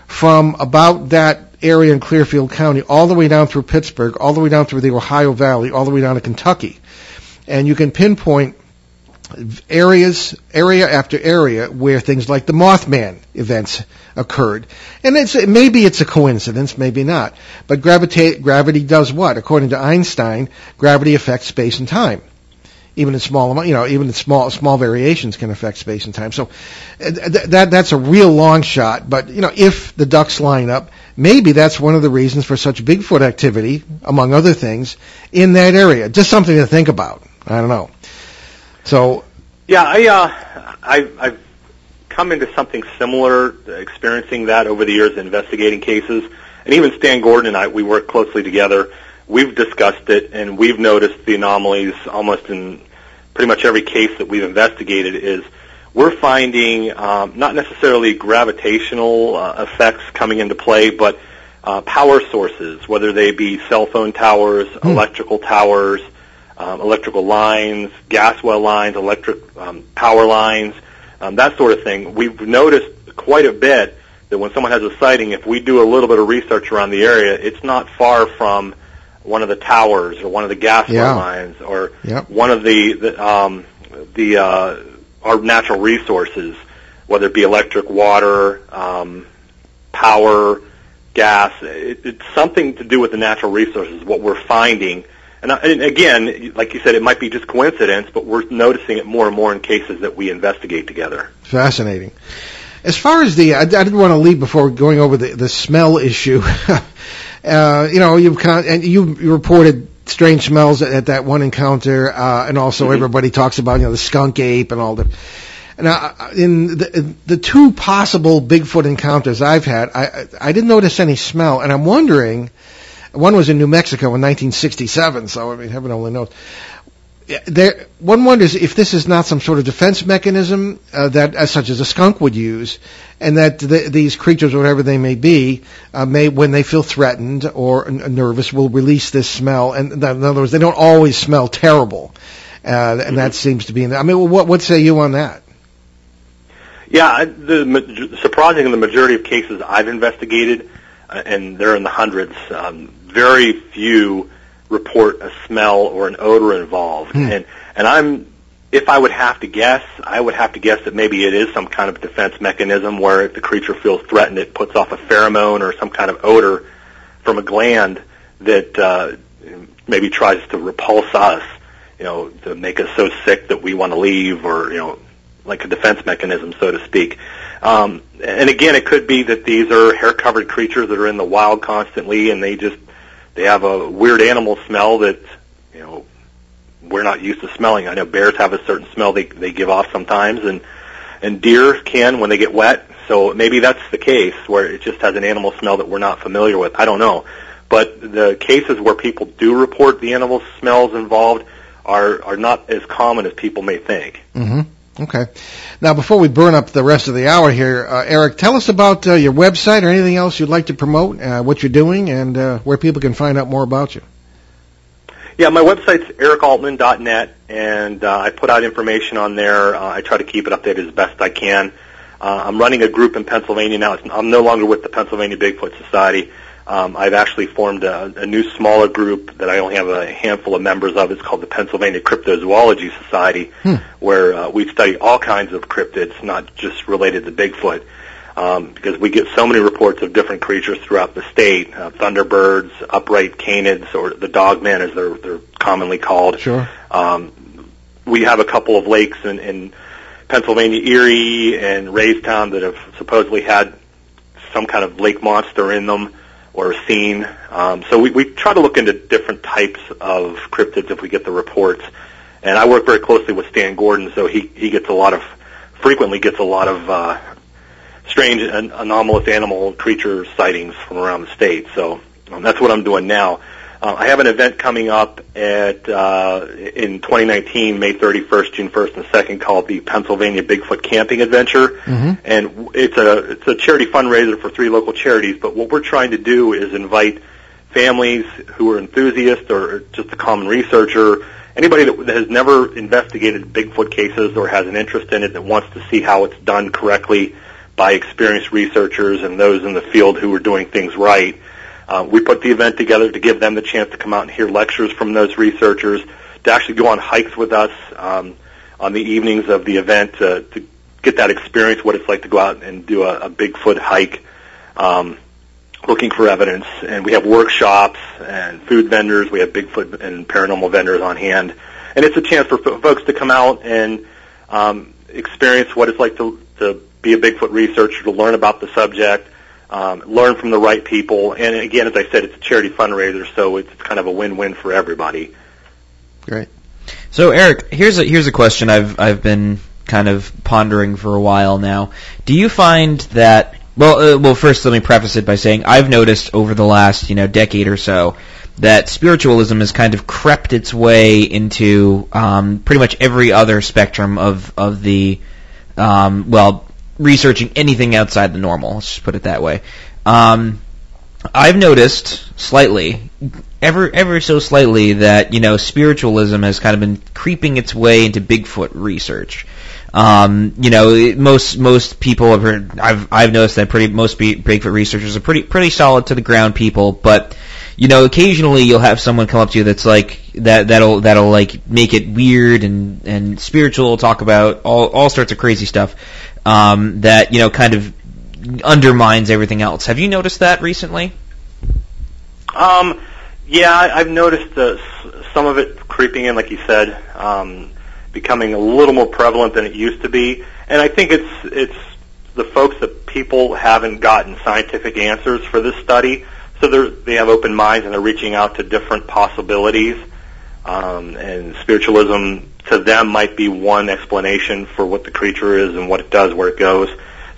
from about that area in Clearfield County all the way down through Pittsburgh, all the way down through the Ohio Valley, all the way down to Kentucky. And you can pinpoint areas, area after area where things like the Mothman events occurred. And it's, maybe it's a coincidence, maybe not. But gravita- gravity does what? According to Einstein, gravity affects space and time even in small you know, even in small small variations can affect space and time. So uh, that that's a real long shot. But you know, if the ducks line up, maybe that's one of the reasons for such Bigfoot activity, among other things, in that area. Just something to think about. I don't know. So. Yeah, I uh, I I've come into something similar, experiencing that over the years, investigating cases, and even Stan Gordon and I, we work closely together we've discussed it and we've noticed the anomalies almost in pretty much every case that we've investigated is we're finding um, not necessarily gravitational uh, effects coming into play, but uh, power sources, whether they be cell phone towers, hmm. electrical towers, um, electrical lines, gas well lines, electric um, power lines, um, that sort of thing. We've noticed quite a bit that when someone has a sighting, if we do a little bit of research around the area, it's not far from one of the towers or one of the gas yeah. lines or yep. one of the the, um, the uh, our natural resources, whether it be electric, water, um, power, gas. It, it's something to do with the natural resources. What we're finding. And, uh, and again, like you said, it might be just coincidence, but we're noticing it more and more in cases that we investigate together. Fascinating. As far as the, I, I didn't want to leave before going over the, the smell issue. Uh, you know, you've con- and you, reported strange smells at, at that one encounter, uh, and also mm-hmm. everybody talks about you know the skunk ape and all the. Now, uh, in the, the two possible Bigfoot encounters I've had, I I didn't notice any smell, and I'm wondering. One was in New Mexico in 1967, so I mean, heaven only knows there, one wonders if this is not some sort of defense mechanism uh, that, as such as a skunk would use, and that the, these creatures, whatever they may be, uh, may, when they feel threatened or n- nervous, will release this smell. And in other words, they don't always smell terrible, uh, and mm-hmm. that seems to be. In the, I mean, what what say you on that? Yeah, the surprising in the majority of cases I've investigated, uh, and they're in the hundreds. Um, very few report a smell or an odor involved. Hmm. And and I'm if I would have to guess, I would have to guess that maybe it is some kind of defense mechanism where if the creature feels threatened, it puts off a pheromone or some kind of odor from a gland that uh, maybe tries to repulse us, you know, to make us so sick that we want to leave, or you know, like a defense mechanism, so to speak. Um, and again, it could be that these are hair-covered creatures that are in the wild constantly, and they just they have a weird animal smell that you know we're not used to smelling. I know bears have a certain smell they they give off sometimes, and and deer can when they get wet. So maybe that's the case where it just has an animal smell that we're not familiar with. I don't know, but the cases where people do report the animal smells involved are are not as common as people may think. Mm-hmm. Okay. Now, before we burn up the rest of the hour here, uh, Eric, tell us about uh, your website or anything else you'd like to promote, uh, what you're doing, and uh, where people can find out more about you. Yeah, my website's ericaltman.net, and uh, I put out information on there. Uh, I try to keep it updated as best I can. I'm running a group in Pennsylvania now. It's, I'm no longer with the Pennsylvania Bigfoot Society. Um, I've actually formed a, a new smaller group that I only have a handful of members of. It's called the Pennsylvania Cryptozoology Society, Hmm. where uh, we study all kinds of cryptids, not just related to Bigfoot, um, because we get so many reports of different creatures throughout the state: uh, thunderbirds, upright canids, or the dogman as they're they're commonly called. Sure. Um, we have a couple of lakes in, in Pennsylvania, Erie and Raystown that have supposedly had some kind of lake monster in them or seen. Um, so we, we try to look into different types of cryptids if we get the reports. And I work very closely with Stan Gordon, so he, he gets a lot of, frequently gets a lot of uh, strange and anomalous animal creature sightings from around the state. So um, that's what I'm doing now. Uh, I have an event coming up at uh, in 2019, May 31st, June 1st, and 2nd, called the Pennsylvania Bigfoot Camping Adventure, Mhm. and it's a it's a charity fundraiser for three local charities. But what we're trying to do is invite families who are enthusiasts or just a common researcher, anybody that has never investigated Bigfoot cases or has an interest in it that wants to see how it's done correctly by experienced researchers and those in the field who are doing things right. Uh, we put the event together to give them the chance to come out and hear lectures from those researchers, to actually go on hikes with us um, on the evenings of the event to, to get that experience, what it's like to go out and do a, a Bigfoot hike, um, looking for evidence. And we have workshops and food vendors. We have Bigfoot and paranormal vendors on hand, and it's a chance for fo- folks to come out and um, experience what it's like to, to be a Bigfoot researcher, to learn about the subject, um, learn from the right people. And again, as I said, it's a charity fundraiser, so it's kind of a win-win for everybody. Great. So Eric, here's a here's a question I've I've been kind of pondering for a while now. Do you find that well uh, well first let me preface it by saying I've noticed over the last, you know, decade or so that spiritualism has kind of crept its way into um, pretty much every other spectrum of of the um, well researching anything outside the normal. Let's just put it that way. Um, I've noticed slightly, ever ever so slightly, that you know spiritualism has kind of been creeping its way into Bigfoot research. Um, you know, most most people have heard. I've I've noticed that pretty most Bi- Bigfoot researchers are pretty pretty solid to the ground people, but you know, occasionally you'll have someone come up to you that's like that that'll that'll like make it weird and and spiritual, talk about all all sorts of crazy stuff um, that you know kind of undermines everything else. Have you noticed that recently? Um, yeah, I- I've noticed uh, some of it creeping in, like you said, um, becoming a little more prevalent than it used to be. And I think it's it's the folks that people haven't gotten scientific answers for this study, so they they have open minds and they're reaching out to different possibilities. Um, and spiritualism to them might be one explanation for what the creature is and what it does, where it goes.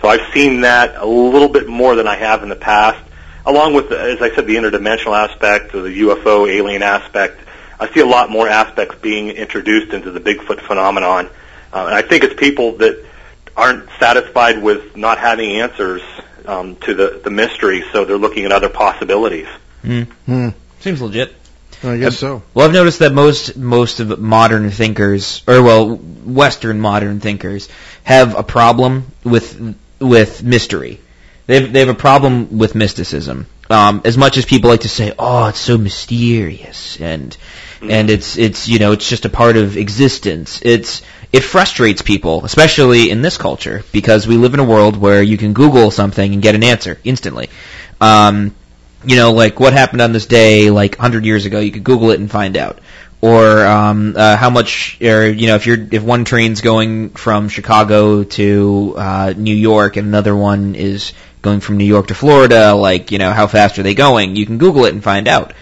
So I've seen that a little bit more than I have in the past along with, as I said, the interdimensional aspect or the UFO alien aspect, I see a lot more aspects being introduced into the Bigfoot phenomenon. Uh, and I think it's people that aren't satisfied with not having answers um, to the, the mystery, so they're looking at other possibilities. Mm. Hmm. Seems legit. I guess so. Well, I've noticed that most most of modern thinkers, or well, Western modern thinkers, have a problem with with mystery. They have, they have a problem with mysticism. Um, as much as people like to say, "Oh, it's so mysterious," and and it's it's you know it's just a part of existence. It's it frustrates people, especially in this culture, because we live in a world where you can Google something and get an answer instantly. Um, you know, like what happened on this day, like 100 years ago, you could Google it and find out. Or um, uh, how much, or you know, if you're if one train's going from Chicago to uh, New York and another one is going from New York to Florida, like you know, how fast are they going? You can Google it and find out.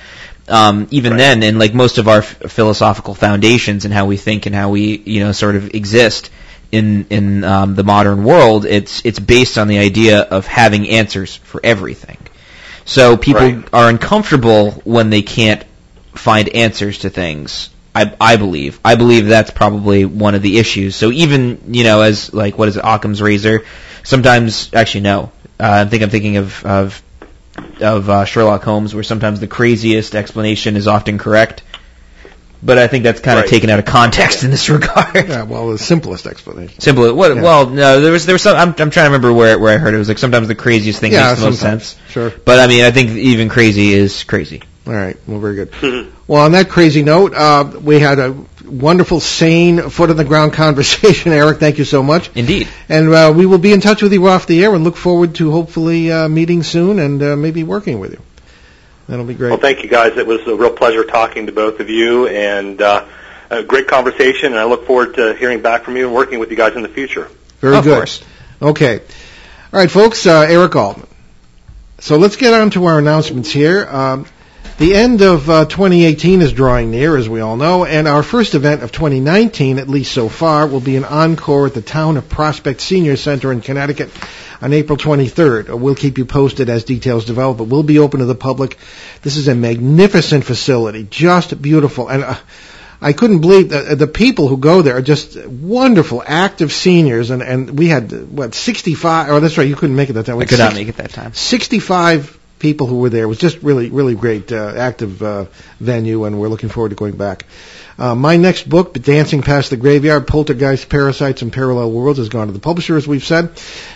Um, even Right. then, and like most of our f- philosophical foundations and how we think and how we you know sort of exist in in um, the modern world, it's it's based on the idea of having answers for everything. So people Right. are uncomfortable when they can't find answers to things I, I believe. I believe that's probably one of the issues. So even, you know, as like, what is it, Occam's razor, sometimes, actually no. Uh, I think I'm thinking of, of, of uh, Sherlock Holmes where sometimes the craziest explanation is often correct. But I think that's kind of Right. taken out of context in this regard. Yeah, well, the simplest explanation. Simple. What? Yeah. Well, no. There was there was some. I'm I'm trying to remember where where I heard it. It was like sometimes the craziest thing Yeah, makes the most sense. Sure. But I mean, I think even crazy is crazy. All right. Well, very good. Well, on that crazy note, uh, we had a wonderful, sane, foot on the ground conversation. Eric, thank you so much. Indeed. And uh, we will be in touch with you off the air and look forward to hopefully uh, meeting soon and uh, maybe working with you. That'll be great. Well, thank you guys. It was a real pleasure talking to both of you, and uh, a great conversation. And I look forward to hearing back from you and working with you guys in the future. Very Of good. course. Okay. All right, folks. Uh, Eric Altman. So let's get on to our announcements here. Um, the end of uh, 2018 is drawing near, as we all know, and our first event of 2019, at least so far, will be an encore at the Town of Prospect Senior Center in Connecticut on April 23rd. Uh, We'll keep you posted as details develop. but we'll be open to the public. This is a magnificent facility, just beautiful, and. Uh, I couldn't believe that the people who go there are just wonderful, active seniors, and and we had what 65. Oh, that's right, you couldn't make it that time. We I could not make it that time. 65 people who were there. It was just really, really great, uh, active uh, venue, and we're looking forward to going back. Uh, my next book, Dancing Past the Graveyard, Poltergeist, Parasites, and Parallel Worlds, has gone to the publisher, as we've said,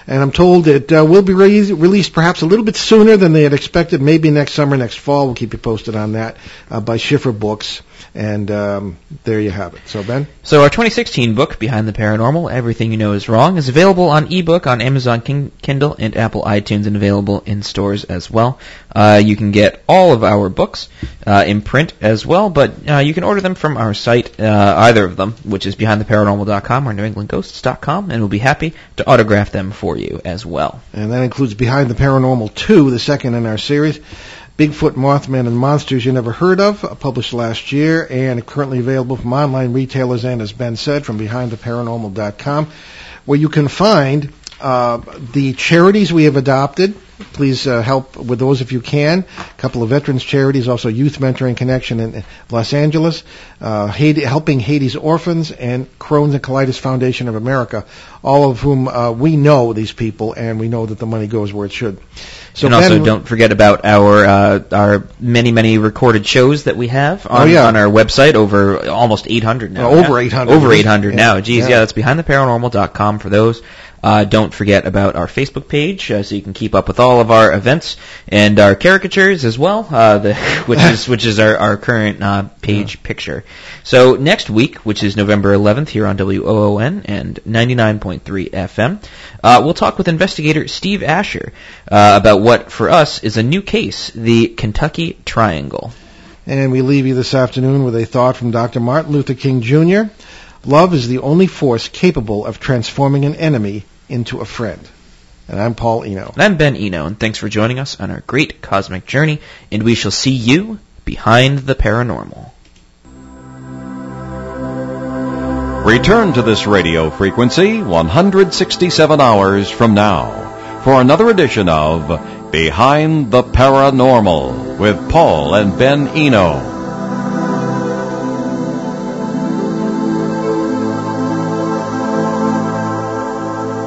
and I'm told it uh, will be re- released perhaps a little bit sooner than they had expected, maybe next summer, next fall. We'll keep you posted on that uh, by Schiffer Books, and um, there you have it. So, Ben? So our 2016 book, Behind the Paranormal, Everything You Know Is Wrong, is available on ebook on Amazon Kin- Kindle and Apple iTunes and available in stores as well. Uh, you can get all of our books uh, in print as well, but uh, you can order them from our site, uh, either of them, which is behindtheparanormal.com or newenglandghosts.com, and we'll be happy to autograph them for you as well. and that includes Behind the Paranormal 2, the second in our series. Bigfoot, Mothman, and Monsters You Never Heard of, published last year and currently available from online retailers and, as Ben said, from BehindTheParanormal.com, where you can find uh, the charities we have adopted. Please uh, help with those if you can. A couple of veterans charities, also Youth Mentoring Connection in Los Angeles, uh, Haiti, Helping Haiti's Orphans, and Crohn's and Colitis Foundation of America, all of whom uh, we know these people, and we know that the money goes where it should. So and also, don't forget about our uh, our many many recorded shows that we have on, Oh, yeah. on our website. Over almost 800 now. Oh, over 800. Over 800 Yeah. now. Geez, Yeah. yeah, that's behindtheparanormal.com for those. Uh, don't forget about our Facebook page, uh, so you can keep up with all of our events and our caricatures as well, uh, the, which is which is our, our current uh, page picture. So next week, which is November 11th, here on WOON and 99.3 FM, uh, we'll talk with investigator Steve Asher uh, about what, for us, is a new case: the Kentucky Triangle. And we leave you this afternoon with a thought from Dr. Martin Luther King Jr. Love is the only force capable of transforming an enemy into a friend. And I'm Paul Eno. And I'm Ben Eno, and thanks for joining us on our great cosmic journey, and we shall see you behind the paranormal. Return to this radio frequency 167 hours from now for another edition of Behind the Paranormal with Paul and Ben Eno.